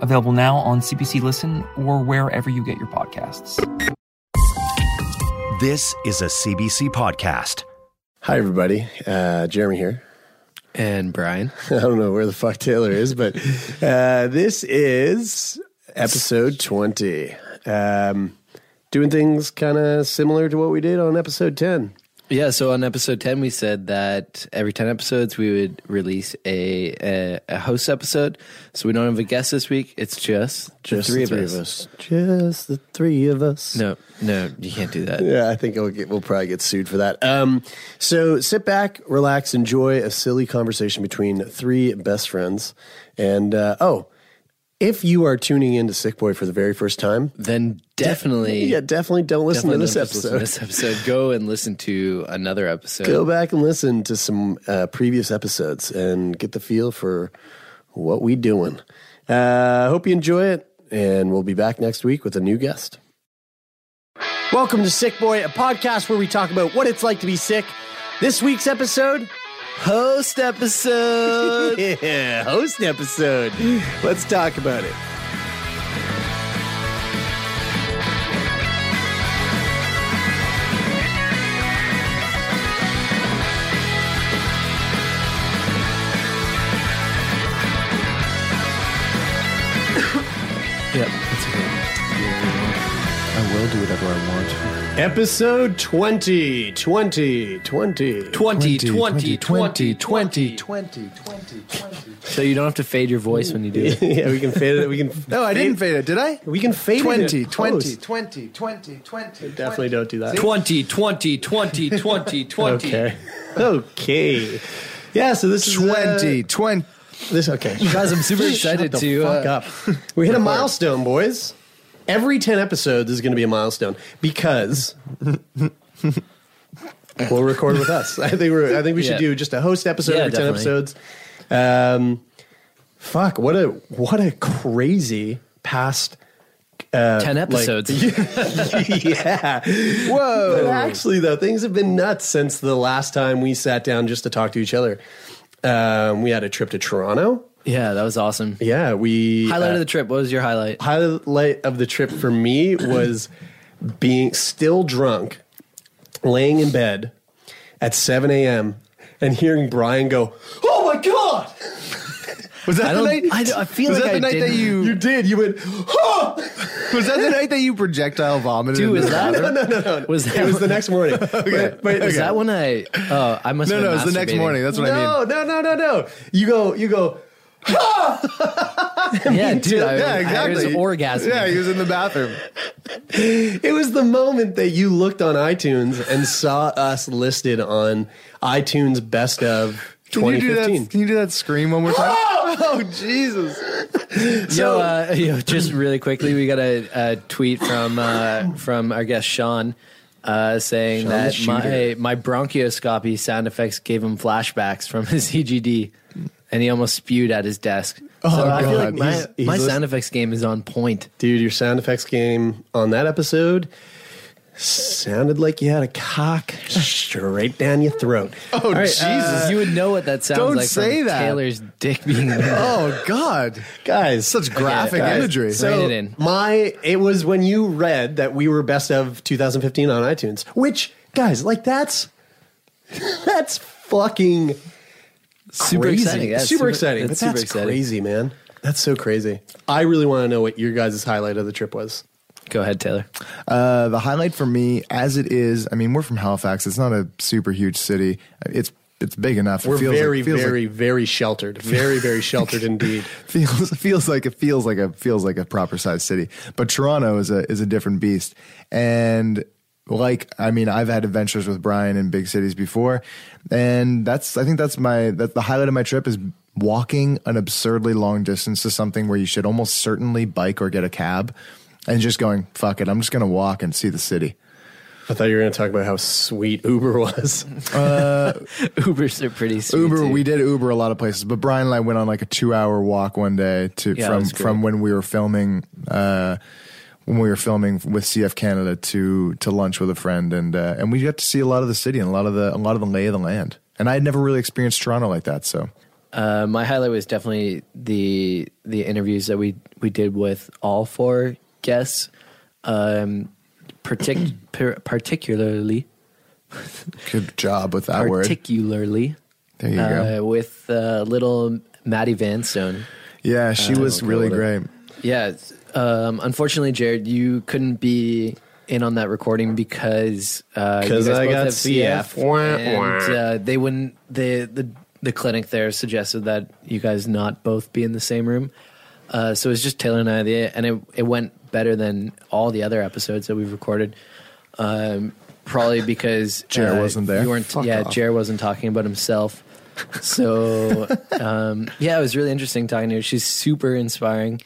available now on CBC Listen or wherever you get your podcasts. This is a CBC podcast. Hi, everybody. Uh, Jeremie here. And Brian. I don't know where the fuck Taylor is, but uh, this is episode 20. Um, doing things kind of similar to what we did on episode 10. Yeah, so on episode 10, we said that every 10 episodes we would release a, a, a host episode. So we don't have a guest this week. It's just, Just the three, the of, us. Just the three of us. No, no, you can't do that. Yeah, I think we'll, get, we'll probably get sued for that. Um, so sit back, relax, enjoy a silly conversation between three best friends. And uh, oh, if you are tuning into Sick Boy for the very first time, Then definitely, yeah, definitely don't listen definitely to this don't episode. listen to this episode. Go and listen to another episode. Go back and listen to some uh, previous episodes and get the feel for what we doing. Uh, hope you enjoy it, and we'll be back next week with a new guest. Welcome to Sick Boy, a podcast where we talk about what it's like to be sick. This week's episode, Host episode. yeah, host episode. Let's talk about it. yep, that's okay. I will do whatever I want. Episode 20, 20, 20. 20, 20, 20, 20, 20, 20, 20. So you don't have to fade your voice when you do it. yeah, we can fade it. We can. No, I didn't fade it, did I? We can fade 20, it. in 20, post. 20, 20, 20. Definitely don't do that. 20, 20, 20, 20, 20. Okay. Okay. Yeah. So this is uh, 20, 20. this okay. Guys, I'm super Shut excited the to. fuck uh, up. We hit a milestone, boys. Every ten episodes is going to be a milestone because we'll record with us. I think we're. I think we should Yeah. do just a host episode Yeah, every ten episodes. Um, fuck! What a what a crazy past. Uh, 10 like- episodes. yeah. Whoa. But actually, though, things have been nuts since the last time we sat down just to talk to each other. Um, we had a trip to Toronto. Yeah, that was awesome. Yeah, we Highlight uh, of the trip. What was your highlight? highlight of the trip for me was being still drunk, laying in bed at 7 a.m. and hearing Brian go, "Oh my god!" Was that I the night? I, I feel was like that the I night didn't- you, You did. You went, "Huh!" Was that the night that you projectile vomited? Dude, was that- bathroom? no, no, no. Was that- it was the next morning. okay. But, Was that when I? Oh, I must. No, have no, been it was the next morning. That's what I mean. no, no, no, no, no. You go, you go. Yeah, dude. I, Yeah, I exactly. was orgasming. Yeah, he was in the bathroom. It was the moment that you looked on iTunes and saw us listed on iTunes Best of Can you do 2015. that? Can you do that scream one more time? oh Jesus! Yo, uh, yo, just really quickly, we got a, a tweet from uh, from our guest Sean uh, saying Sean that my my bronchioscopy sound effects gave him flashbacks from his EGD, and he almost spewed at his desk. Oh, so I feel like God. my, He's- he's my listen- sound effects game is on point. Dude, your sound effects game on that episode sounded like you had a cock straight down your throat. Oh All right, Jesus! uh, you would know what that sounds Don't like say from that. Taylor's dick being. oh God! Guys, Such graphic guys. imagery. So Rein it in. my it was when you read that we were best of 2015 on iTunes, which guys, like that's that's fucking super crazy. exciting. Yeah, super, exciting. But That's that's super exciting. crazy, man. That's so crazy. I really want to know what your guys' highlight of the trip was. Go ahead, Taylor. Uh, the highlight for me, as it is, I mean, we're from Halifax. It's not a super huge city. It's it's big enough. It We're feels like- very, like- very, very sheltered. Very, very sheltered indeed. feels feels like it feels like a feels like a proper sized city. But Toronto is a is a different beast. And like I mean, I've had adventures with Brian in big cities before, and that's I think that's my that the highlight of my trip is walking an absurdly long distance to something where you should almost certainly bike or get a cab. and just going, fuck it, I'm just going to walk and see the city. I thought you were going to talk about how sweet Uber was. Ubers are pretty sweet. Uber, too. we did Uber a lot of places, but Brian and I went on like a two hour walk one day to Yeah, from from when we were filming uh, when we were filming with CF Canada to to lunch with a friend, and uh, and we got to see a lot of the city and a lot of the a lot of the lay of the land. And I had never really experienced Toronto like that, so Uh, my highlight was definitely the the interviews that we we did with all four guests, um, partic- par- particularly good job with that word. particularly There you go. uh, with uh, little Maddie Vanstone. Yeah, she uh, was really great. Yeah, um, unfortunately, Jared, you couldn't be in on that recording because uh, you 'Cause guys I got CF. CF, and uh, they wouldn't. The, the the clinic there suggested that you guys not both be in the same room. Uh, so it was just Taylor and I, the, and it it went better than all the other episodes that we've recorded. Um, probably because Jer uh, wasn't there? You weren't. Fuck yeah, off. Jer wasn't talking about himself. So um, yeah, it was really interesting talking to her. She's super inspiring.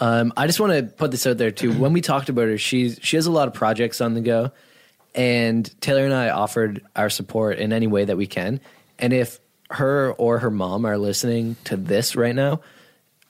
Um, I just want to put this out there too. When we talked about her, she's she has a lot of projects on the go, and Taylor and I offered our support in any way that we can. And if her or her mom are listening to this right now,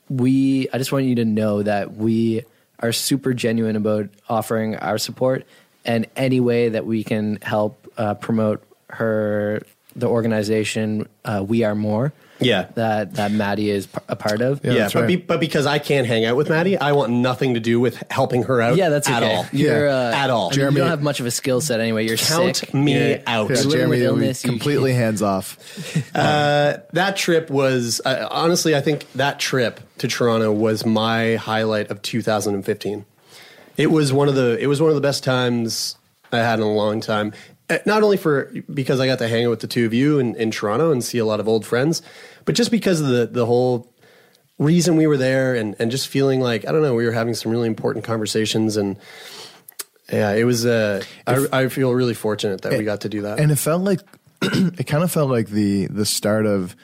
we I just want you to know that we are super genuine about offering our support and any way that we can help uh, promote her the organization uh, we are more Yeah. that that Maddie is a part of Yeah, Yeah, but, right. be, but because I can't hang out with Maddie, I want nothing to do with helping her out. Yeah, that's at okay. all. You're, Yeah. uh, At all. I mean, Jeremie- you don't have much of a skill set anyway. You're Count sick. me You're- out. Yeah, Jeremie, with illness. completely hands off. Uh, that trip was uh, honestly, I think that trip to Toronto was my highlight of 2015. It was one of the it was one of the best times I had in a long time. Uh, Not only for because I got to hang out with the two of you in, in Toronto and see a lot of old friends, but just because of the the whole reason we were there and and just feeling like I don't know we were having some really important conversations and yeah it was uh I, I feel really fortunate that we got to do that. and it felt like it kind of felt like the the start of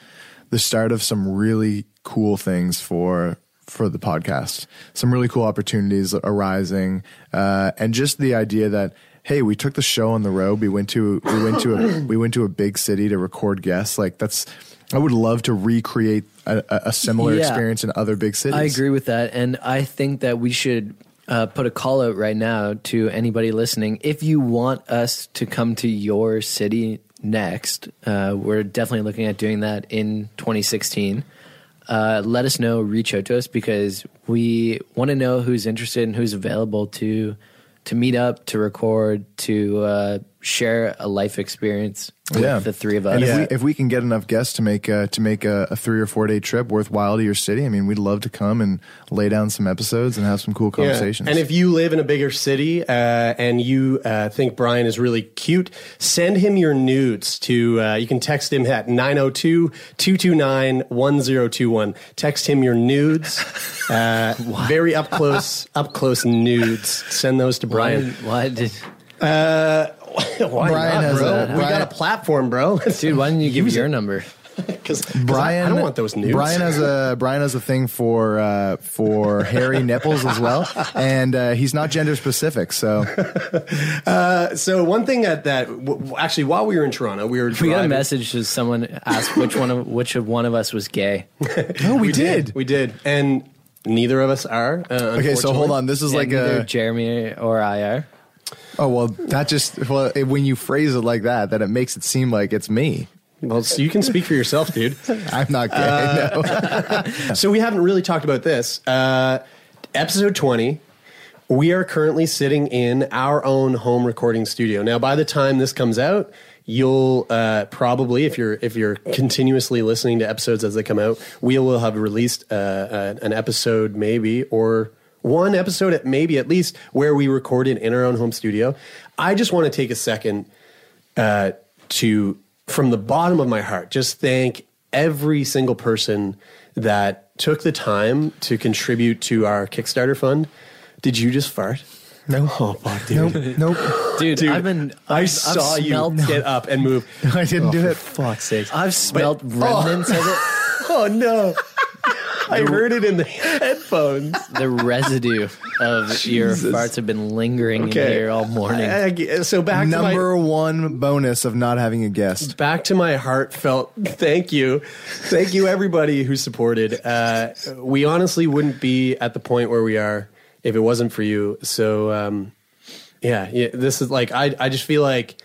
the start of some really cool things for for the podcast. Some really cool opportunities arising uh, and just the idea that hey we took the show on the road we went to we went to a we went to a big city to record guests like that's i would love to recreate a, a similar Yeah. experience in other big cities I agree with that, and I think that we should uh, put a call out right now to anybody listening. If you want us to come to your city next, uh, we're definitely looking at doing that in 2016. Uh, let us know. Reach out to us because we want to know who's interested and who's available to to meet up, to record, to uh, share a life experience with yeah. the three of us. And Yeah. if, we, if we can get enough guests to make uh, to make a, a three or four day trip worthwhile to your city, I mean, we'd love to come and lay down some episodes and have some cool conversations. Yeah. And if you live in a bigger city uh, and you uh, think Brian is really cute, send him your nudes to, uh, you can text him at 902 229 1021. Text him your nudes. Uh, very up close, up close nudes. Send those to why, Brian. why did Uh, why Brian not, has bro? a- we Brian- got a platform, bro. dude? Why didn't you give Use your it. number? Because Brian, I, don't want those nudes. Brian has a Brian has a thing for uh, for hairy nipples as well, and uh, he's not gender specific. So so one thing that that w- actually while we were in Toronto, we were We got a message to someone asked which one of which of one of us was gay. oh, we, did. we did, and neither of us are. Uh, Okay, so hold on. This is Yeah, like a Jeremie or I are. Oh well. That just well it- when you phrase it like that, that it makes it seem like it's me. Well, so you can speak for yourself, dude. I'm not gay. Uh, no. so we haven't really talked about this. Uh, episode 20, we are currently sitting in our own home recording studio. Now, by the time this comes out, you'll uh, probably, if you're if you're continuously listening to episodes as they come out, we will have released uh, uh, an episode, maybe or one episode, at maybe at least, where we recorded in our own home studio. I just want to take a second uh, to, from the bottom of my heart, just thank every single person that took the time to contribute to our Kickstarter fund. Did you just fart? No. Oh, fuck, dude. Nope. Nope. Dude, Dude, I've been I I've, I've saw you smelled, get up and move. I didn't Oh, do for it. fuck's sake. I've smelled remnants of it. Oh, no. I heard it in the headphones. the residue of your farts have been lingering in here all morning. I- I- so back to my, Number one bonus of not having a guest. back to my heartfelt thank you thank you everybody who supported uh, we honestly wouldn't be at the point where we are if it wasn't for you so um, yeah, yeah this is like I, I just feel like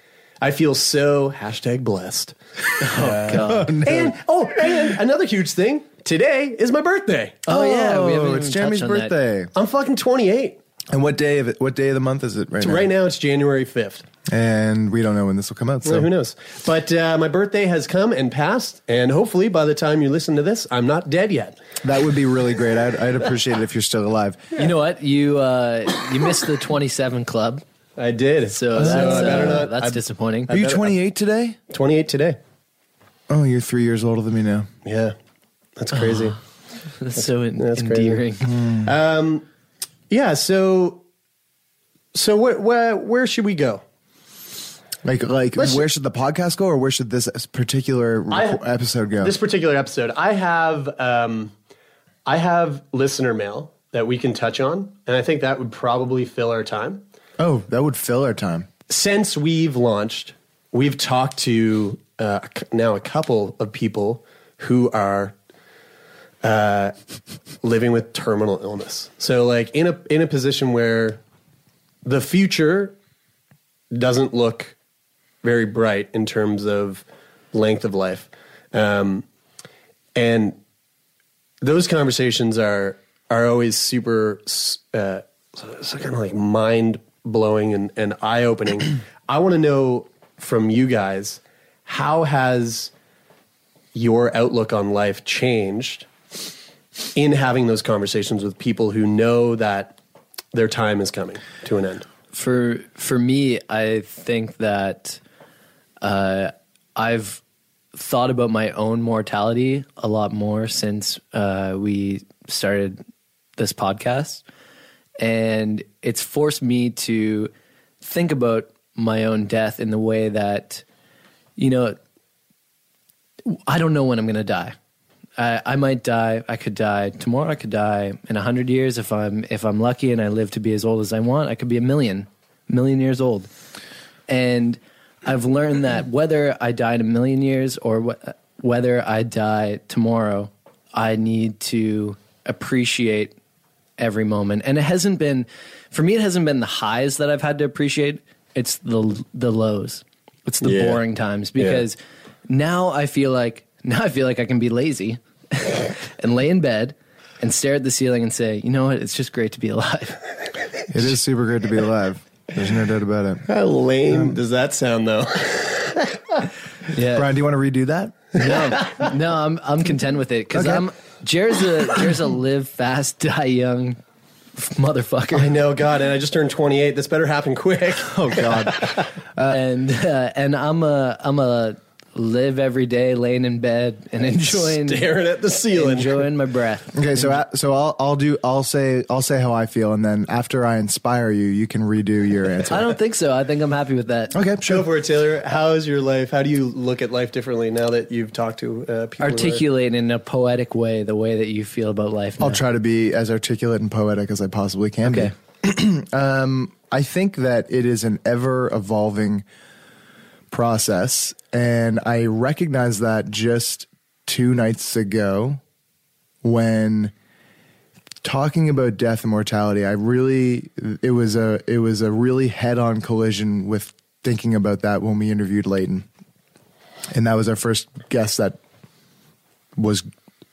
i feel so hashtag blessed oh god. and oh and another huge thing today is my birthday Oh, yeah, we haven't Oh, even it's Jeremie's touched on that. birthday. i'm fucking 28 And what day of it? What day of the month is it right now? right now it's january 5th And we don't know when this will come out. So Well, who knows? But uh, my birthday has come and passed, and hopefully by the time you listen to this, I'm not dead yet. that would be really great. I'd, I'd appreciate it if you're still alive. You know what? You uh, you missed the 27 club, I did. so that's, I better uh, not- that's I- disappointing. Are you better- 28 today? 28 today. Oh, you're three years older than me now. Yeah, that's crazy. That's so en- that's crazy. endearing. um, yeah. So, so where where, where should we go? Like, like, Let's- where should the podcast go, or where should this particular I- reco- episode go? This particular episode, I have um, I have listener mail that we can touch on, and I think that would probably fill our time. oh, that would fill our time. since we've launched, we've talked to uh, now a couple of people who are uh, living with terminal illness. So, like in a in a position where the future doesn't look very bright in terms of length of life, um, and those conversations are are always super uh, so kind of like mind blowing and, and eye opening. I want to know from you guys how has your outlook on life changed in having those conversations with people who know that their time is coming to an end. For for me, I think that uh, I've thought about my own mortality a lot more since uh, we started this podcast, and it's forced me to think about my own death in the way that you know I don't know when I'm going to die. I, I might die. I could die tomorrow. I could die in a hundred years if I'm if I'm lucky and I live to be as old as I want. I could be a million, million years old. And I've learned that whether I die in a million years or wh- whether I die tomorrow, I need to appreciate every moment. And it hasn't been for me. It hasn't been the highs that I've had to appreciate. It's the the lows. It's the Yeah. boring times because now I feel like now I feel like I can be lazy and lay in bed and stare at the ceiling and say, you know what, it's just great to be alive. It is super great to be alive. There's no doubt about it. How lame does that sound, though? Yeah. Brian, do you want to redo that? No, no, I'm I'm content with it because Okay. I'm Jared's a Jared's a live fast, die young motherfucker. I know, God, and I just turned 28. This better happen quick. Oh God. and uh, and I'm a I'm a live every day laying in bed and enjoying Staring at the ceiling. enjoying my breath. Okay, so uh, so I'll I'll do I'll say I'll say how I feel, and then after I inspire you, you can redo your answer. I don't think so. I think I'm happy with that. Okay, Go sure. for it, Taylor. How is your life? How do you look at life differently now that you've talked to uh, people? who are- Articulate in a poetic way the way that you feel about life. Now. I'll try to be as articulate and poetic as I possibly can Okay. be. um, I think that it is an ever evolving process, and I recognize that just two nights ago when talking about death and mortality. I really it was a it was a really head on collision with thinking about that when we interviewed Leighton, and that was our first guest that was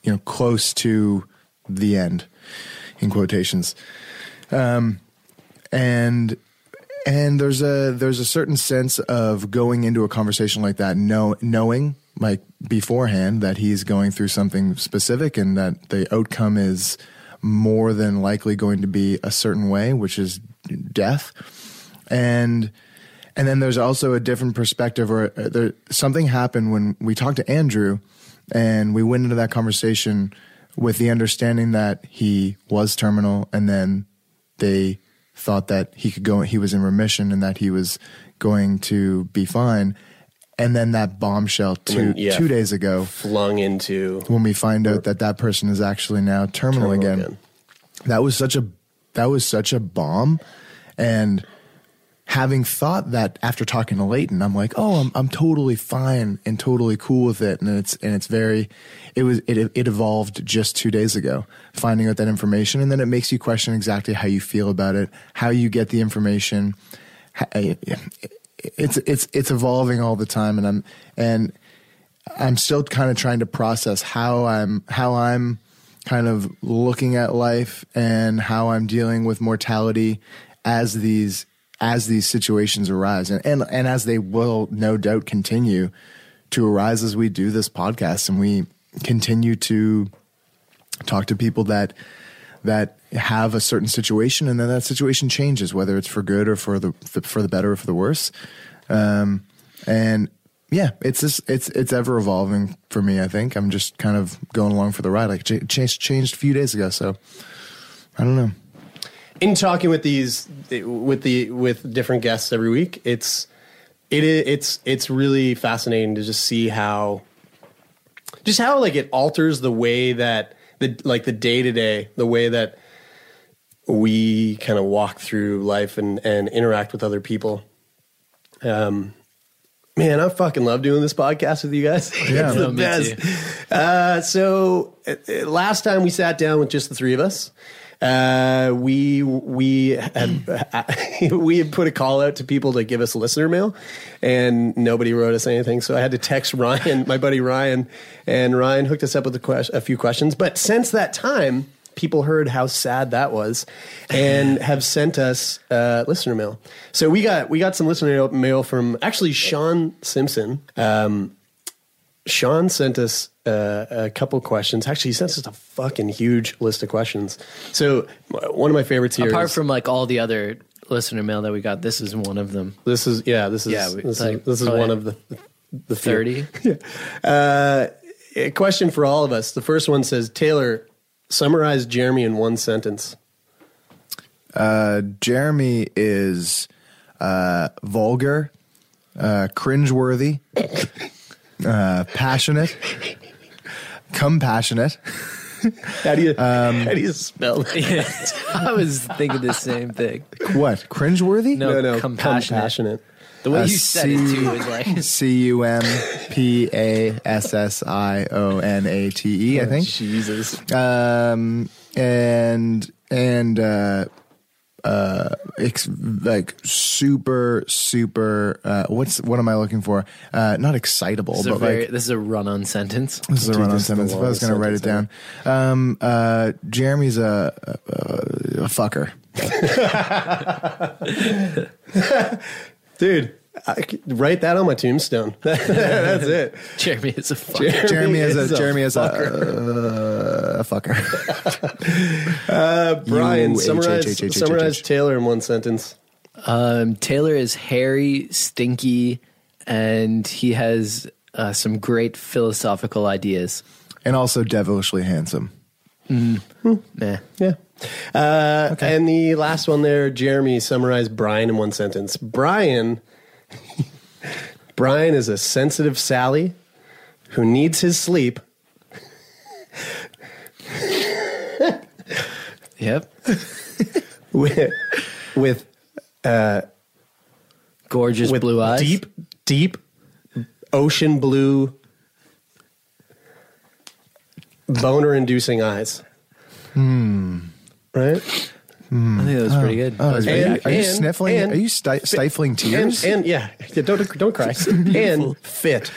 you know close to the end in quotations um and and there's a there's a certain sense of going into a conversation like that know, knowing like beforehand that he's going through something specific and that the outcome is more than likely going to be a certain way which is death. And and then there's also a different perspective or uh, there, something happened when we talked to Andrew and we went into that conversation with the understanding that he was terminal and then they thought that he could go he was in remission and that he was going to be fine and then that bombshell two yeah. two days ago Flung into when we find out that that person is actually now terminal, terminal again. again. That was such a that was such a bomb, and having thought that after talking to Leighton, I'm like, oh, I'm I'm totally fine and totally cool with it, and it's and it's very, it was it it evolved just two days ago, finding out that information, and then it makes you question exactly how you feel about it, how you get the information. It's it's it's evolving all the time, and I'm and I'm still kind of trying to process how I'm how I'm kind of looking at life and how I'm dealing with mortality as these as these situations arise and and, and as they will no doubt continue to arise as we do this podcast and we continue to talk to people that that have a certain situation and then that situation changes whether it's for good or for the for the better or for the worse. Um, and yeah it's just it's it's ever evolving for me i think. I'm just kind of going along for the ride. Like ch- changed changed a few days ago so i don't know in talking with these with the with different guests every week it's it i- it's it's really fascinating to just see how just how like it alters the way that the like the day to day the way that we kind of walk through life and and interact with other people. Um man i fucking love doing this podcast with you guys. Yeah. it's the best. uh, so uh, last time we sat down with just the three of us, uh, we we had we had put a call out to people to give us listener mail, and nobody wrote us anything. So I had to text Ryan, my buddy Ryan, and Ryan hooked us up with a, ques- a few questions. But since that time, people heard how sad that was, and have sent us uh, listener mail. So we got we got some listener mail from actually Sean Simpson. Um, Sean sent us uh, a couple questions. Actually, he sent us a fucking huge list of questions. So one of my favorites here. Apart is- from like all the other listener mail that we got, this is one of them. this is yeah, this is Yeah, we- this, like, is, this is one of the the few. Thirty. Uh, a question for all of us. The first one says, Taylor, summarize Jeremie in one sentence. uh, jeremie is uh, vulgar uh, cringeworthy uh, passionate compassionate How do you Um, how do you spell that? I was thinking the same thing. what cringeworthy No, No, no, compassionate. compassionate. The way Uh, you said it too was like C U M P A S S I O N A T E, I think. Jesus. Um, and and uh, uh, ex- like super super. Uh, what's what am I looking for? Uh, not excitable, this but very, like this is a run-on sentence. this is a run-on this is the sentence. If I was going to write it down, um, uh, Jeremie's a, a, a fucker. Dude, I write that on my tombstone. That's it. Jeremie is a fuck. Jeremie is a, is a Jeremie is a, uh, a fucker. Brian, U H H H summarize, H H H. summarize Taylor in one sentence. Um, Taylor is hairy, stinky, and he has uh, some great philosophical ideas. and also devilishly handsome. Nah. Yeah. Uh, And the last one there, Jeremie summarized Brian in one sentence. Brian, Brian is a sensitive Sally who needs his sleep. Yep. with with Gorgeous with blue eyes. deep deep ocean blue boner inducing eyes. Hmm. Right? I think that was pretty good. Oh, was are, very you, And- are you and- sniffling? and- are you sti- stifling And, tears? and yeah, yeah, don't don't cry. and fit.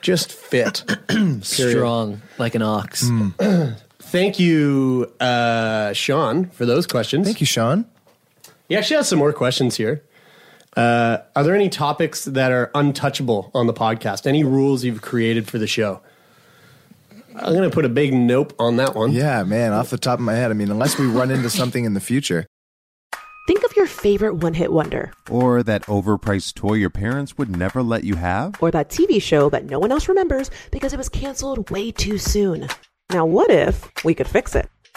Just fit. strong like an ox. Thank you, uh, Sean, for those questions. Thank you, Sean. He actually has some more questions here. Uh, are there any topics that are untouchable on the podcast? Any rules you've created for the show? I'm going to put a big nope on that one. Yeah, man. Off the top of my head, I mean, unless we run into something in the future, Think of your favorite one hit wonder, Or that overpriced toy your parents would never let you have? or that TV show that no one else remembers because it was canceled way too soon. Now, what if we could fix it?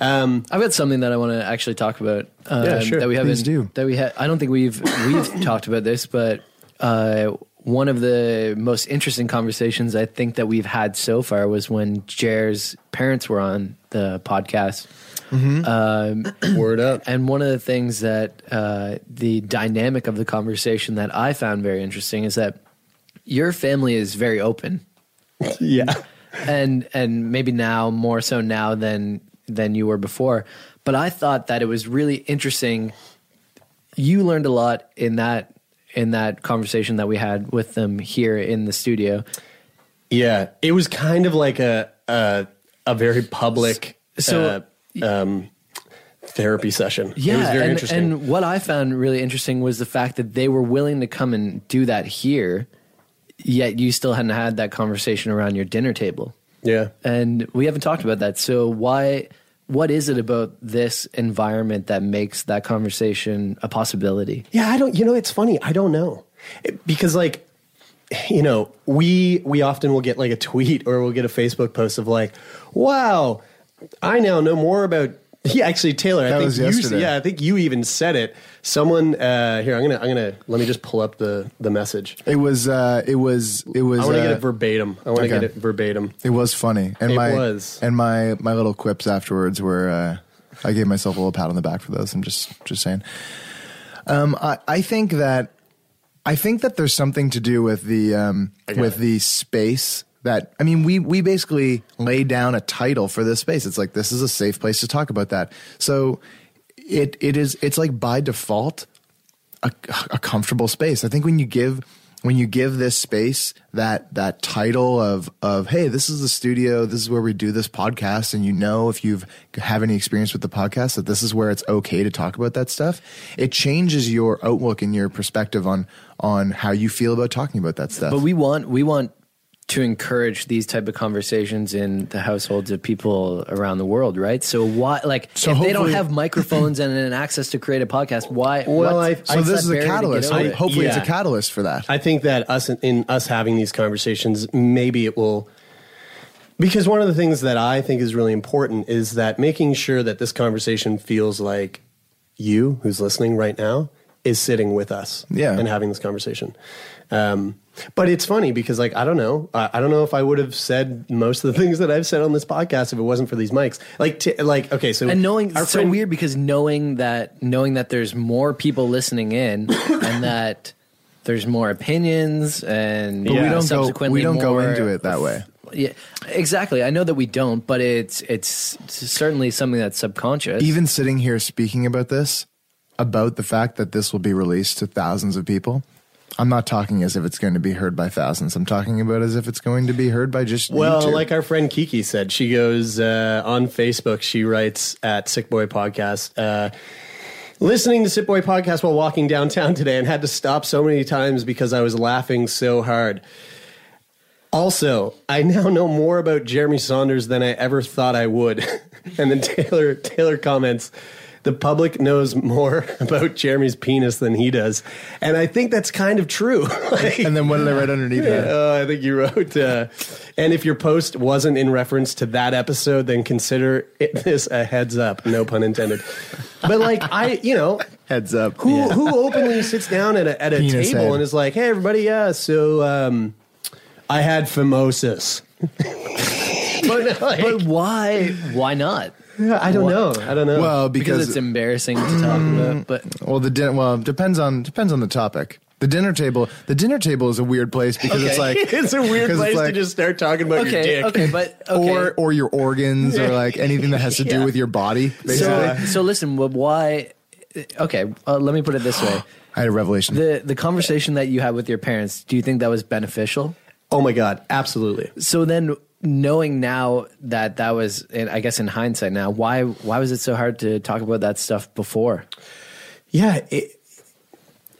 Um, I've got something that I want to actually talk about. Um, Yeah, sure. That we haven't. Please do. That we ha- I don't think we've we've talked about this, but uh, one of the most interesting conversations I think that we've had so far was when Jer's parents were on the podcast. Um, Word up. And one of the things that uh, the dynamic of the conversation that I found very interesting is that your family is very open yeah. and and maybe now more so now than than you were before. But I thought that it was really interesting. You learned a lot in that in that conversation that we had with them here in the studio. Yeah, it was kind of like a a, a very public So- uh, um, therapy session. Yeah, it was very and, interesting. and what I found really interesting was the fact that they were willing to come and do that here, yet you still hadn't had that conversation around your dinner table. Yeah, and we haven't talked about that. So why? What is it about this environment that makes that conversation a possibility? yeah. I don't. You know, it's funny. I don't know It- because like. You know, we we often will get like a tweet or we'll get a Facebook post of like, "Wow, I now know more about." Yeah, actually, Taylor, I think you. Yeah, I think you even said it. Someone uh, here, I'm gonna, I'm gonna let me just pull up the the message. It was. Uh, it was. It was. I want to uh, get it verbatim. I want to okay. get it verbatim. It was funny, and It my was. and my my little quips afterwards were. Uh, I gave myself a little pat on the back for those. I'm just just saying. Um, I I think that I think that there's something to do with the um, with it. the space that I mean we we basically laid down a title for this space. It's like this is a safe place to talk about that. So it it is it's like by default a, a comfortable space. I think when you give when you give this space that that title of of hey, this is the studio, this is where we do this podcast, and you know if you've have any experience with the podcast that this is where it's okay to talk about that stuff. It changes your outlook and your perspective on on how you feel about talking about that stuff. But we want we want to encourage these type of conversations in the households of people around the world, right? So why, like, So if they don't have microphones and, and access to create a podcast, why? Well, what's- I- so this is a barrier to get catalyst. over Ho- it? Hopefully, it's a catalyst for that. I think that us in us having these conversations, maybe it will. Because one of the things that I think is really important is that making sure that this conversation feels like you, who's listening right now, is sitting with us, Yeah. and having this conversation. Um, but it's funny because, like, I don't know, I, I don't know if I would have said most of the things that I've said on this podcast if it wasn't for these mics. Like, t- like, okay, so and knowing our it's so friend- weird because knowing that knowing that there's more people listening in and that there's more opinions and But we don't go. subsequently We don't go more- into it that way. Yeah, exactly. I know that we don't, but it's it's certainly something that's subconscious. Even sitting here speaking about this, about the fact that this will be released to thousands of people, I'm not talking as if it's going to be heard by thousands. I'm talking about as if it's going to be heard by just Well, YouTube. like our friend Kiki said, she goes uh, on Facebook. She writes at Sick Boy Podcast. Uh, Listening to Sick Boy Podcast while walking downtown today and had to stop so many times because I was laughing so hard. Also, I now know more about Jeremie Saunders than I ever thought I would. and then Taylor Taylor comments, the public knows more about Jeremie's penis than he does. And I think that's kind of true. Like- and then what did I write underneath that? Oh, I think you wrote. Uh, and if your post wasn't in reference to that episode, then consider it, this a heads up. No pun intended. But like I, you know, Heads up. who who openly sits down at a, at a Penis table head. and is like, "Hey, everybody, yeah, so um, I had phimosis." but, like, but why? Why not? I don't know. I don't know. Well, Because, because, it's embarrassing to talk about. But well, the din- well depends on depends on the topic. The dinner table. The dinner table is a weird place because it's like it's a weird because it's place to just start talking about your okay, dick. okay, but okay. or or your organs or like anything that has to do Yeah. with your body. Basically, so so listen. Why? Okay, uh, let me put it this way: I had a revelation. the the conversation that you had with your parents. Do you think that was beneficial? oh my god, absolutely. So then, knowing now that that was, I guess in hindsight now, why why was it so hard to talk about that stuff before? Yeah, it,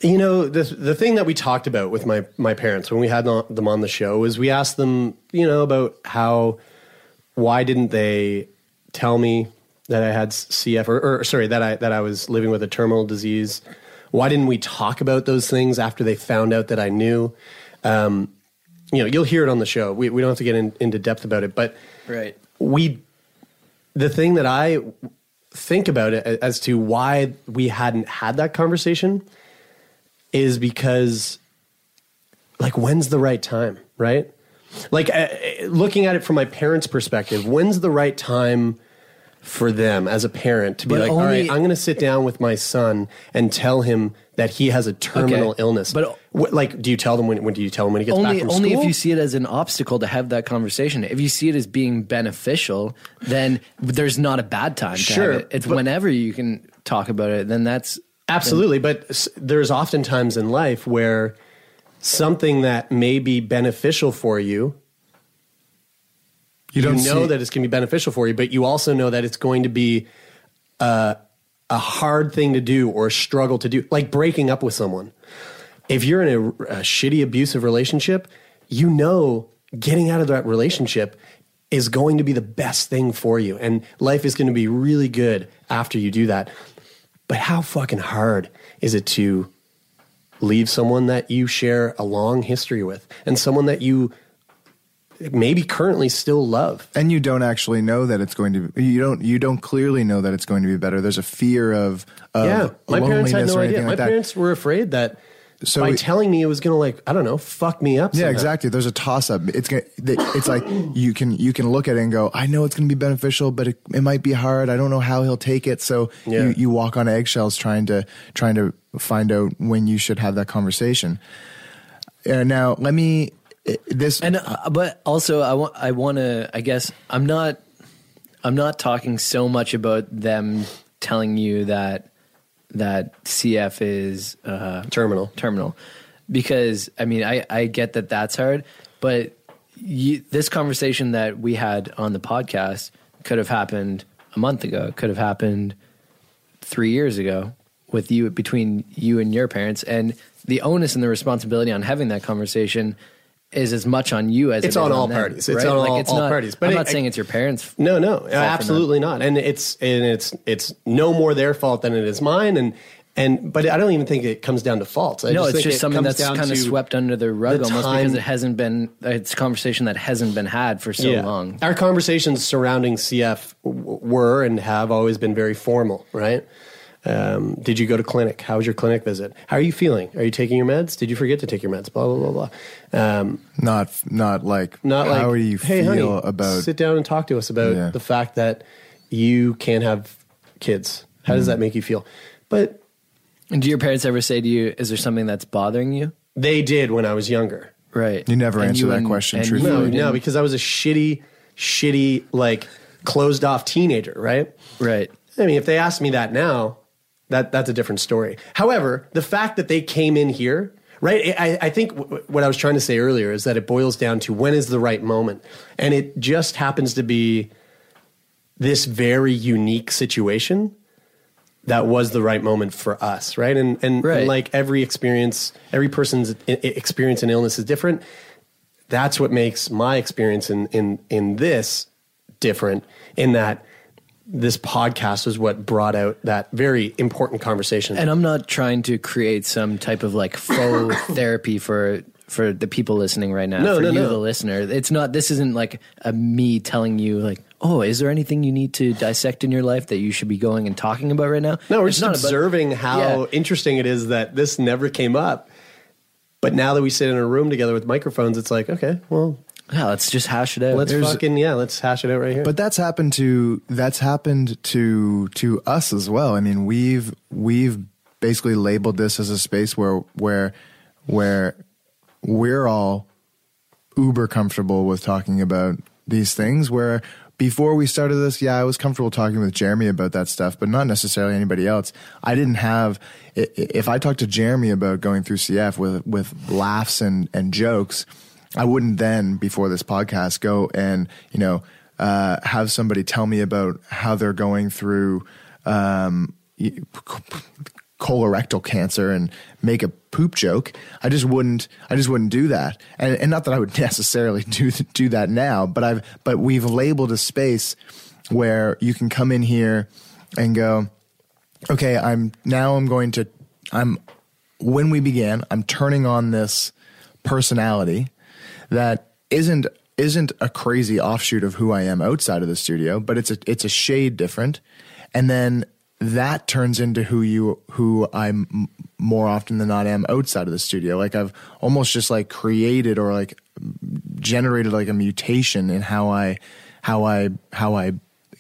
You know, the the thing that we talked about with my my parents when we had them on the show is we asked them, you know, about how why didn't they tell me that I had CF or, or sorry that I that I was living with a terminal disease? Why didn't we talk about those things after they found out that I knew? Um, you know, you'll hear it on the show. We we don't have to get in, into depth about it, but Right. we the thing that I think about it as to why we hadn't had that conversation is because like when's the right time, right? Like uh, looking at it from my parents' perspective, when's the right time for them as a parent to be But like, all right, I'm going to sit down with my son and tell him that he has a terminal Okay. illness. But- Wh- like, do you tell them when? When do you tell him when he gets only back from only school? Only if you see it as an obstacle to have that conversation. If you see it as being beneficial, then there's not a bad time. To Sure, have it. it's but- whenever you can talk about it. Then that's Absolutely, but there's often times in life where something that may be beneficial for you, You don't know see- that it's going to be beneficial for you, but you also know that it's going to be uh, a hard thing to do or a struggle to do, like breaking up with someone. If you're in a, a shitty abusive relationship, you know getting out of that relationship is going to be the best thing for you, and life is going to be really good after you do that. But how fucking hard is it to leave someone that you share a long history with and someone that you maybe currently still love? and you don't actually know that it's going to be, you don't you don't clearly know that it's going to be better there's a fear of, of yeah, my parents had no idea. anything My like that. parents were afraid that So by it- telling me it was going to like I don't know, fuck me up. Yeah, somehow. exactly. There's a toss up. It's gonna, it's like you can you can look at it and go, I know it's going to be beneficial, but it, it might be hard. I don't know how he'll take it. So Yeah. you, you walk on eggshells trying to trying to find out when you should have that conversation. Uh, now, let me this and uh, but also I want I want to I guess I'm not I'm not talking so much about them telling you that that CF is uh, terminal. terminal. Because I mean I I get that that's hard but you, this conversation that we had on the podcast could have happened a month ago could have happened three years ago with you between you and your parents. And the onus and the responsibility on having that conversation is as much on you as It's it is on all them, parties. It's right? on like all- it's all not, parties. But I'm it- not saying it's your parents. No, no, absolutely not. And it's and it's it's no more their fault than it is mine. And and but I don't even think it comes down to faults. I no, it's think just it something that's kind of swept under the rug the almost time- because it hasn't been. It's a conversation that hasn't been had for so Yeah. long. Our conversations surrounding CF w- were and have always been very formal, right? Um, did you go to clinic? How was your clinic visit? How are you feeling? Are you taking your meds? Did you forget to take your meds? Blah blah blah blah. Um, not not like not like how do you hey, feel honey, about sit down and talk to us about Yeah. the fact that you can't have kids. How does that make you feel? But And do your parents ever say to you, "Is there something that's bothering you?" they did when I was younger. Right. You never And answer that and- question and truthfully. No, no, because I was a shitty, shitty, like closed off teenager, right? Right. I mean, if they ask me that now, that that's a different story. However, the fact that they came in here, right? I, I think w- what I was trying to say earlier is that it boils down to when is the right moment, and it just happens to be this very unique situation that was the right moment for us, right? And and, Right. and like every experience, every person's i- experience in illness is different. That's what makes my experience in in in this different. In that this podcast was what brought out that very important conversation. And I'm not trying to create some type of like faux therapy for for the people listening right now. No, for no, you, no. the listener. It's not. This isn't like a me telling you like, oh, is there anything you need to dissect in your life that you should be going and talking about right now? no, we're It's just not about- observing how Yeah. interesting it is that this never came up. But now that we sit in a room together with microphones, it's like, okay, well, Yeah, let's just hash it out. let's There's- fucking yeah, let's hash it out right here. But that's happened to that's happened to to us as well. I mean, we've we've basically labeled this as a space where where where we're all uber comfortable with talking about these things where before we started this, yeah, I was comfortable talking with Jeremie about that stuff, but not necessarily anybody else. I didn't have i- i- if I talked to Jeremie about going through CF with with laughs and and jokes, I wouldn't then before this podcast go and you know uh, have somebody tell me about how they're going through um, colorectal cancer and make a poop joke. I just wouldn't. I just wouldn't do that. And, and not that I would necessarily do do that now, but I've but we've labeled a space where you can come in here and go, okay, I'm now I'm going to I'm when we began, I'm turning on this personality that isn't isn't a crazy offshoot of who I am outside of the studio, but it's a it's a shade different. And then that turns into who you who I'm more often than not am outside of the studio. Like I've almost just like created or like generated like a mutation in how I how I how I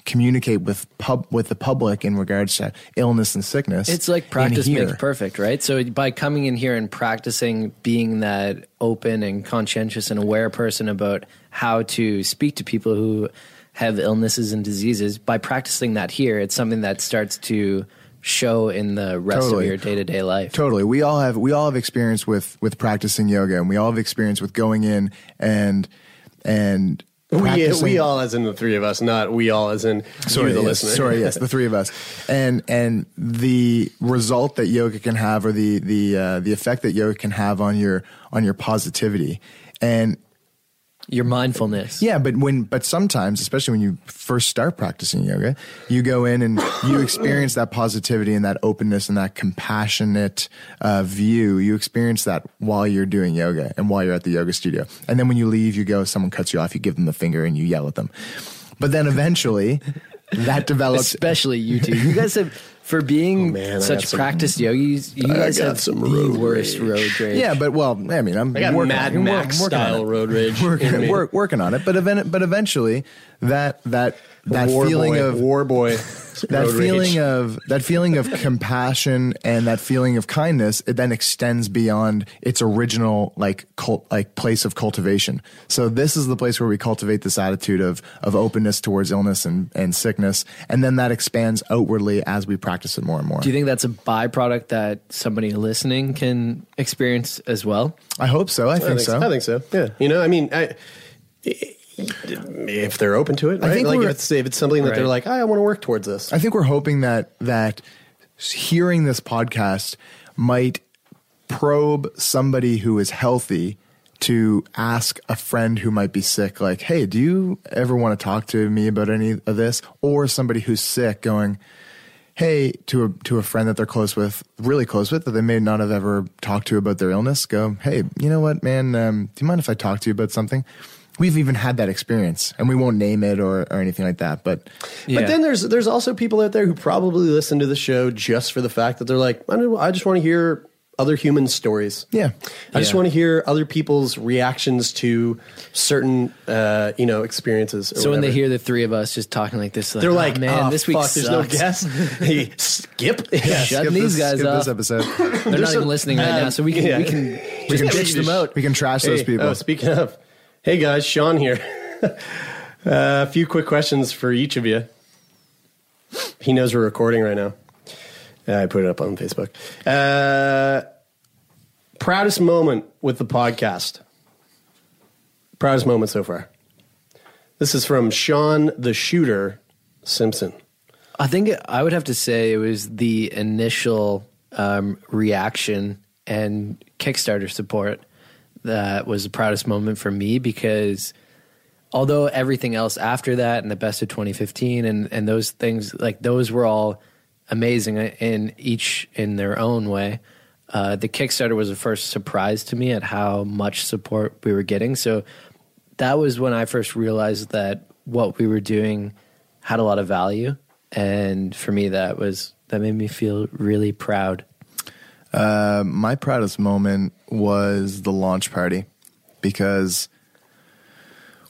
communicate with pub with the public in regards to illness and sickness. It's like practice makes perfect, right? So by coming in here and practicing being that open and conscientious and aware person about how to speak to people who have illnesses and diseases, by practicing that here, it's something that starts to show in the rest Totally. of your day to day life. Totally. We all have we all have experience with with practicing yoga, and we all have experience with going in and and We, we all, as in the three of us, not we all, as in sorry, you, the yes, listener. Sorry, yes, the three of us, and and the result that yoga can have, or the the uh, the effect that yoga can have on your on your positivity, and your mindfulness. Yeah, but when but sometimes, especially when you first start practicing yoga, you go in and you experience that positivity and that openness and that compassionate uh, view. You experience that while you're doing yoga and while you're at the yoga studio. And then when you leave, you go, someone cuts you off, you give them the finger and you yell at them. But then eventually, that develops. Especially you two. You guys have, for being Oh, man, I got such some- practiced yogis, you I guys have some the road worst rage. road rage. Yeah, but well, I mean, I'm I got working, Mad Max working on style it. road rage working, work, working on it. But even, but eventually, that that that War feeling boy, of war boy, that feeling rage. of that feeling of compassion and that feeling of kindness it then extends beyond its original like cult, like place of cultivation so this is the place where we cultivate this attitude of of openness towards illness and and sickness and then that expands outwardly as we practice it more and more Do you think that's a byproduct that somebody listening can experience as well? I hope so. I think so. I think so. Yeah. You know, I mean, I, if they're open to it, I think like we're- if it's, if it's something that they're like, I want to work towards this. I think we're hoping that that hearing this podcast might probe somebody who is healthy to ask a friend who might be sick like hey do you ever want to talk to me about any of this? Or somebody who's sick going hey to a to a friend that they're close with really close with that they may not have ever talked to about their illness go hey you know what man um, do you mind if i talk to you about something we've even had that experience and we won't name it or, or anything like that but But then there's there's also people out there who probably listen to the show just for the fact that they're like, I don't I just want to hear other human stories. Yeah. I just want to hear other people's reactions to certain uh, you know experiences. or So when they hear the three of us just talking like this, they're "Oh, like, man, "Oh, this week fuck, there's no sucks." guest. Hey, skip. Yeah, skip shut these this- guys skip up. this episode They're not There's even some- listening right now, so we can yeah. we can we can bitch them out. we can trash those people Oh, speaking of, hey guys, Sean here. uh, a few quick questions for each of you. He knows we're recording right now. Uh, I put it up on Facebook. Uh, proudest moment with the podcast. Proudest moment so far. This is from Sean the Shooter Simpson. I think I would have to say it was the initial um, reaction and Kickstarter support that was the proudest moment for me because although everything else after that and the best of 2015 and, and those things like those were all amazing in each in their own way uh, the kickstarter was the first surprise to me at how much support we were getting. So that was when i first realized that what we were doing had a lot of value. And for me that was that made me feel really proud. Uh, my proudest moment was the launch party because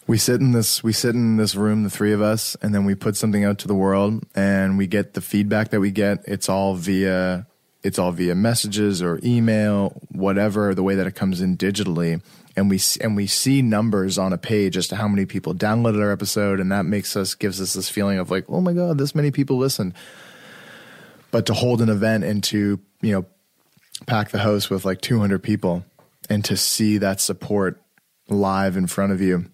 we sit in this we sit in this room the three of us and then we put something out to the world and we get the feedback that we get. It's all via it's all via messages or email whatever the way that it comes in digitally. And we and we see numbers on a page as to how many people downloaded our episode and that makes us gives us this feeling of like oh my god this many people listened. But to hold an event and to you know pack the house with like 200 people and to see that support live in front of you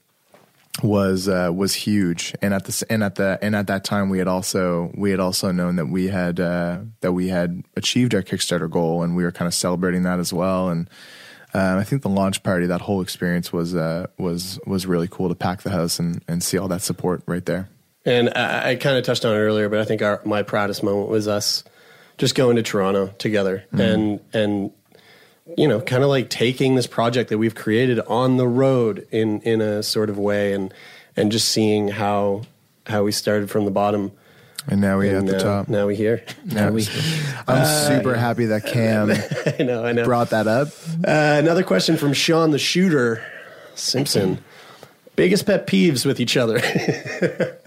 was uh, was huge, and at the and at the and at that time we had also we had also known that we had uh, that we had achieved our Kickstarter goal, and we were kind of celebrating that as well. And um, I think the launch party, that whole experience was uh, was was really cool to pack the house and and see all that support right there. And I, I kind of touched on it earlier, but I think our, my proudest moment was us just going to Toronto together mm-hmm. and and you know, kind of like taking this project that we've created on the road in in a sort of way, and and just seeing how how we started from the bottom. And now we're at the now- uh, top. Now we here. Now we- I'm uh, super happy that Cam I know. I know. brought that up. Uh, another question from Sean the Shooter Simpson. Mm-hmm. Biggest pet peeves with each other.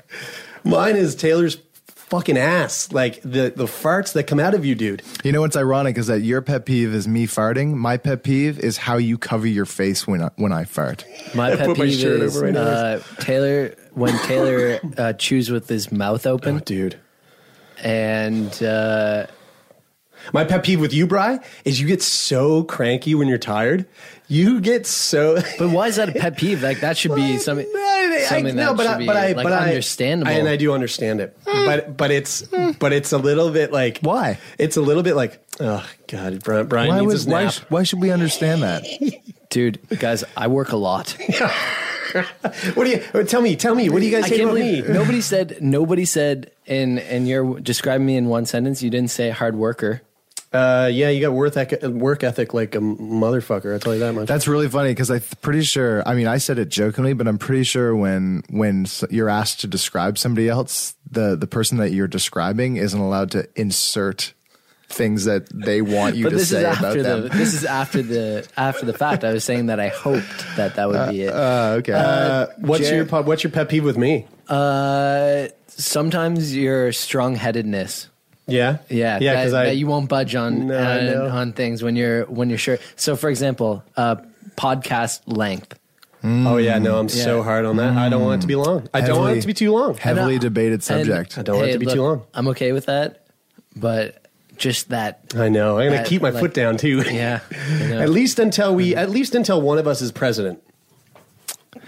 Mine is Taylor's fucking ass. Like the, the farts that come out of you, dude. You know what's ironic is that your pet peeve is me farting. My pet peeve is how you cover your face when I, when I fart. My I pet put my peeve is over my uh, Taylor when Taylor uh, chews with his mouth open, Oh, dude. and uh, My pet peeve with you, Bry, is you get so cranky when you're tired. You get so. but why is that a pet peeve? Like that should be something. Something that but should I, be but I, like understandable. and I do understand it, hmm. but but it's but it's a little bit like Why? It's a little bit like oh god, Brian, Brian Why, needs his why, nap. sh- why should we understand that? Dude, guys, I work a lot. What do you tell me? Tell me. What do you guys I say can't about me? believe nobody said nobody said in and you're describing me in one sentence. You didn't say hard worker. Uh, yeah, you got work ethic, work ethic like a motherfucker. I tell you that much. That's really funny because I'm pretty sure. I mean, I said it jokingly, but I'm pretty sure when when you're asked to describe somebody else, the the person that you're describing isn't allowed to insert things that they want you but to this say is about after the them. this is after the after the fact. I was saying that I hoped that that would be it. Uh, okay. uh, what's Jer- your pet- what's your pet peeve with me? Uh, sometimes your strong headedness. Yeah, Yeah, yeah. Because I that you won't budge on No, on, on things when you're when you're sure. So, for example, uh, podcast length. oh yeah, no, I'm so hard on that. I don't want it to be long. I don't want it to be too long. Heavily debated subject. I don't want it to be too long. I'm okay with that, but just that. I know. I'm gonna That, keep my like- foot down too. Yeah. At least until we, at least until one of us is president.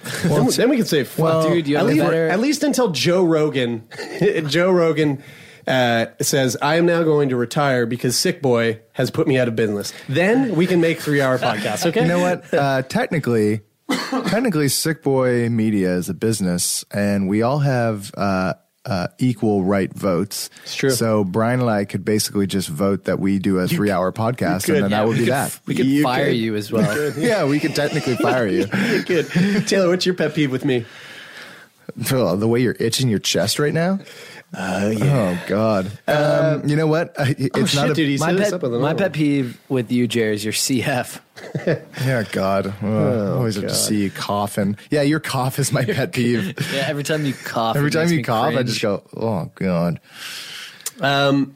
then, then we can say, fuck, Well, dude, you at least, better- at least until Joe Rogan, Joe Rogan uh, says, I am now going to retire because Sick Boy has put me out of business. Then we can make three hour podcasts. Okay. You know what? Uh, technically, technically, Sick Boy Media is a business, and we all have uh, uh, equal right votes. It's true. So Brian and I could basically just vote that we do a three-hour podcast, could. and then Yeah, that would be could- that. we could You fire could- you as well. yeah, we could technically fire you. Good. Taylor, what's your pet peeve with me? Oh, the way you're itching your chest right now. Uh, yeah. Oh God. Um, you know what? Uh, It's oh, not shit, a. dude. He my set us pet, up with my pet peeve with you, Jer, is your CF. Yeah, God. Oh, I always have to see you coughing. Yeah, your cough is my pet peeve. Yeah, every time you cough, Every time you me cough, I just go, "Oh God." Um,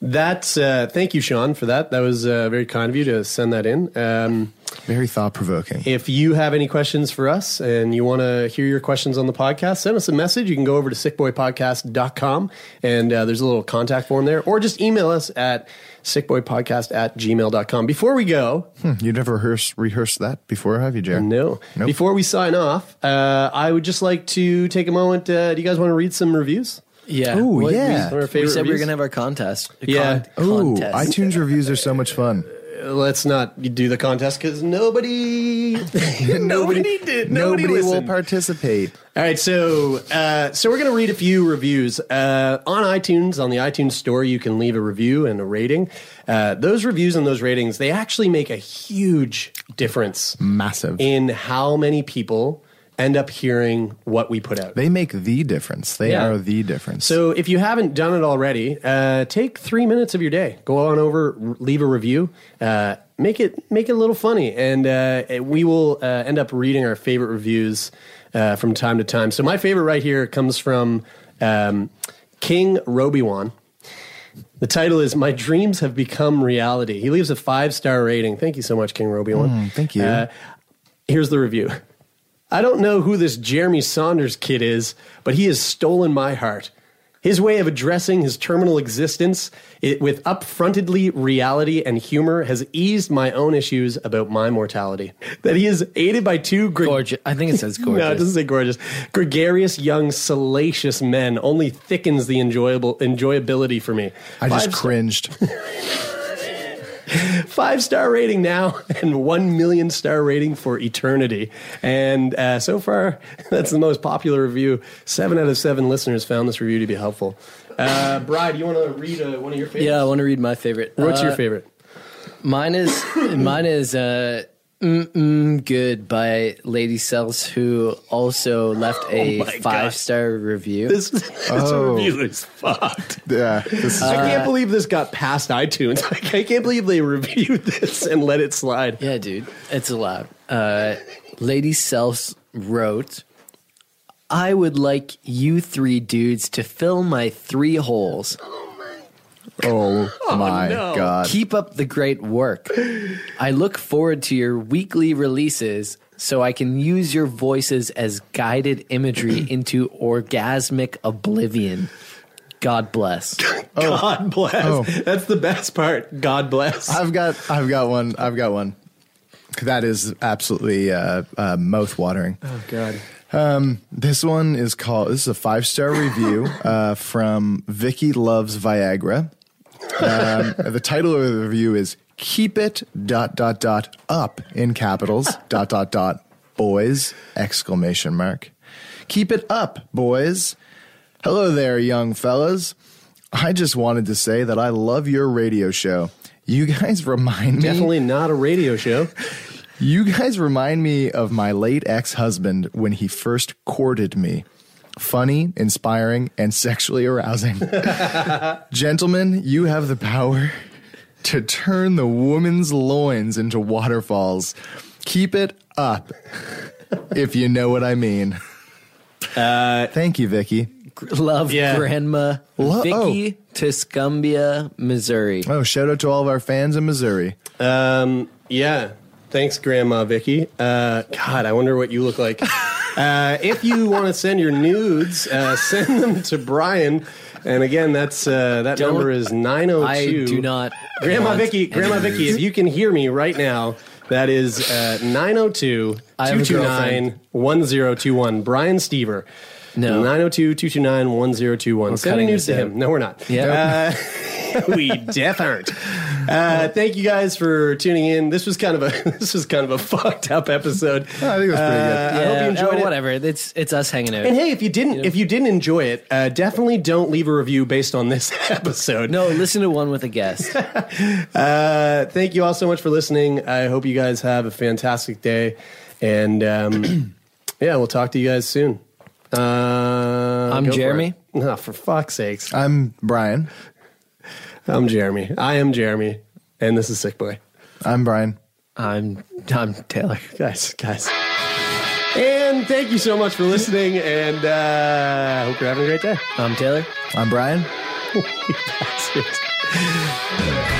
that's uh, thank you, Sean, for that. That was uh, very kind of you to send that in. Um, Very thought provoking. if you have any questions for us and you want to hear your questions on the podcast, send us a message. You can go over to sickboypodcast.com and uh, there's a little contact form there, or just email us at sickboypodcast at gmail.com. Before we go, Hmm, you never rehearsed rehearsed that before, have you, Jared? no, Nope. before we sign off, uh, I would just like to take a moment. Uh, do you guys want to read some reviews? Yeah. Ooh, What- yeah. One of our We, we favorite said we were going to have our contest. Yeah. Con- Ooh, contest. iTunes reviews are so much fun. Let's not do the contest because nobody, nobody did, nobody, Nobody will participate. All right, so uh, so we're going to read a few reviews uh, on iTunes. On the iTunes store, you can leave a review and a rating. Uh, those reviews and those ratings they actually make a huge difference Massive. in how many people end up hearing what we put out. They make the difference. They Yeah. are the difference. So if you haven't done it already, uh, take three minutes of your day. Go on over, r- leave a review. Uh, make it make it a little funny, and uh, we will uh, end up reading our favorite reviews uh, from time to time. So my favorite right here comes from um, King Robiwan. The title is "My Dreams Have Become Reality." He leaves a five star rating. Thank you so much, King Robiwan. Mm, thank you. Uh, here's the review. I don't know who this Jeremie Saunders kid is, but he has stolen my heart. His way of addressing his terminal existence it, with upfrontedly reality and humor has eased my own issues about my mortality. That he is aided by two gre- Gorgeous. I think it says gorgeous. no, it doesn't say gorgeous. Gregarious, young, salacious men only thickens the enjoyable enjoyability for me. I just Five star- cringed. five star rating now and one million star rating for eternity. And uh, so far, that's the most popular review. Seven out of seven listeners found this review to be helpful. Uh, Bride, you want to read uh, one of your favorites? Yeah, I want to read my favorite. What's your Uh, favorite? Mine is mine is uh, Mm-mm Good by Lady Cells, who also left a Oh my five star review. This, this Oh. review is fucked. Yeah, this is I Uh, can't believe this got past iTunes. I can't believe they reviewed this and let it slide. Yeah, dude, it's allowed. Uh, Lady Self wrote, "I would like you three dudes to fill my three holes. Oh, my no. god. Keep up the great work. I look forward to your weekly releases." So I can use your voices as guided imagery into orgasmic oblivion. God bless. God bless. Oh. That's the best part. God bless. I've got I've got one. I've got one. That is absolutely uh, uh, mouth watering. oh God. Um, this one is called. This is a five star review uh, from Vicky Loves Viagra. Um, the title of the review is "Keep It dot dot dot up in capitals dot dot dot boys exclamation mark. Keep it up, boys. Hello there, young fellas. I just wanted to say that I love your radio show. You guys remind me Definitely not a radio show. you guys remind me of my late ex husband when he first courted me. Funny, inspiring, and sexually arousing. Gentlemen, you have the power to turn the woman's loins into waterfalls. Keep it up, if you know what I mean. Uh, Thank you, Vicky. Love Yeah. Grandma Lo- Vicky Tuscumbia, Missouri. Oh, shout out to all of our fans in Missouri. Um, yeah. Thanks, Grandma Vicky. Uh, God, I wonder what you look like. Uh, if you want to send your nudes, uh, send them to Brian. And again, that's uh, that Don't- number is nine zero I two. do not. Grandma want Vicky, any Grandma Vicky, if you can hear me right now, that is uh, 902 have a 229 1021. Brian Stever. No. 902 229 1021. Send cutting this to out. him. No, we're not. Yeah. Uh, we def aren't. Uh, thank you guys for tuning in. This was kind of a this was kind of a fucked up episode. I think it was pretty good. Uh, I hope you enjoyed oh, it. whatever. It's it's us hanging out. And hey, if you didn't if you didn't enjoy it, uh, definitely don't leave a review based on this episode. no, listen to one with a guest. Uh, thank you all so much for listening. I hope you guys have a fantastic day, and um, yeah, we'll talk to you guys soon. Uh, I'm go for Jeremie. it. No, for fuck's sakes. I'm Brian. I'm Jeremie. I am Jeremie, and this is Sick Boy. I'm Brian. I'm I'm Taylor. Guys, guys. And thank you so much for listening, and uh, I hope you're having a great day. I'm Taylor. I'm Brian.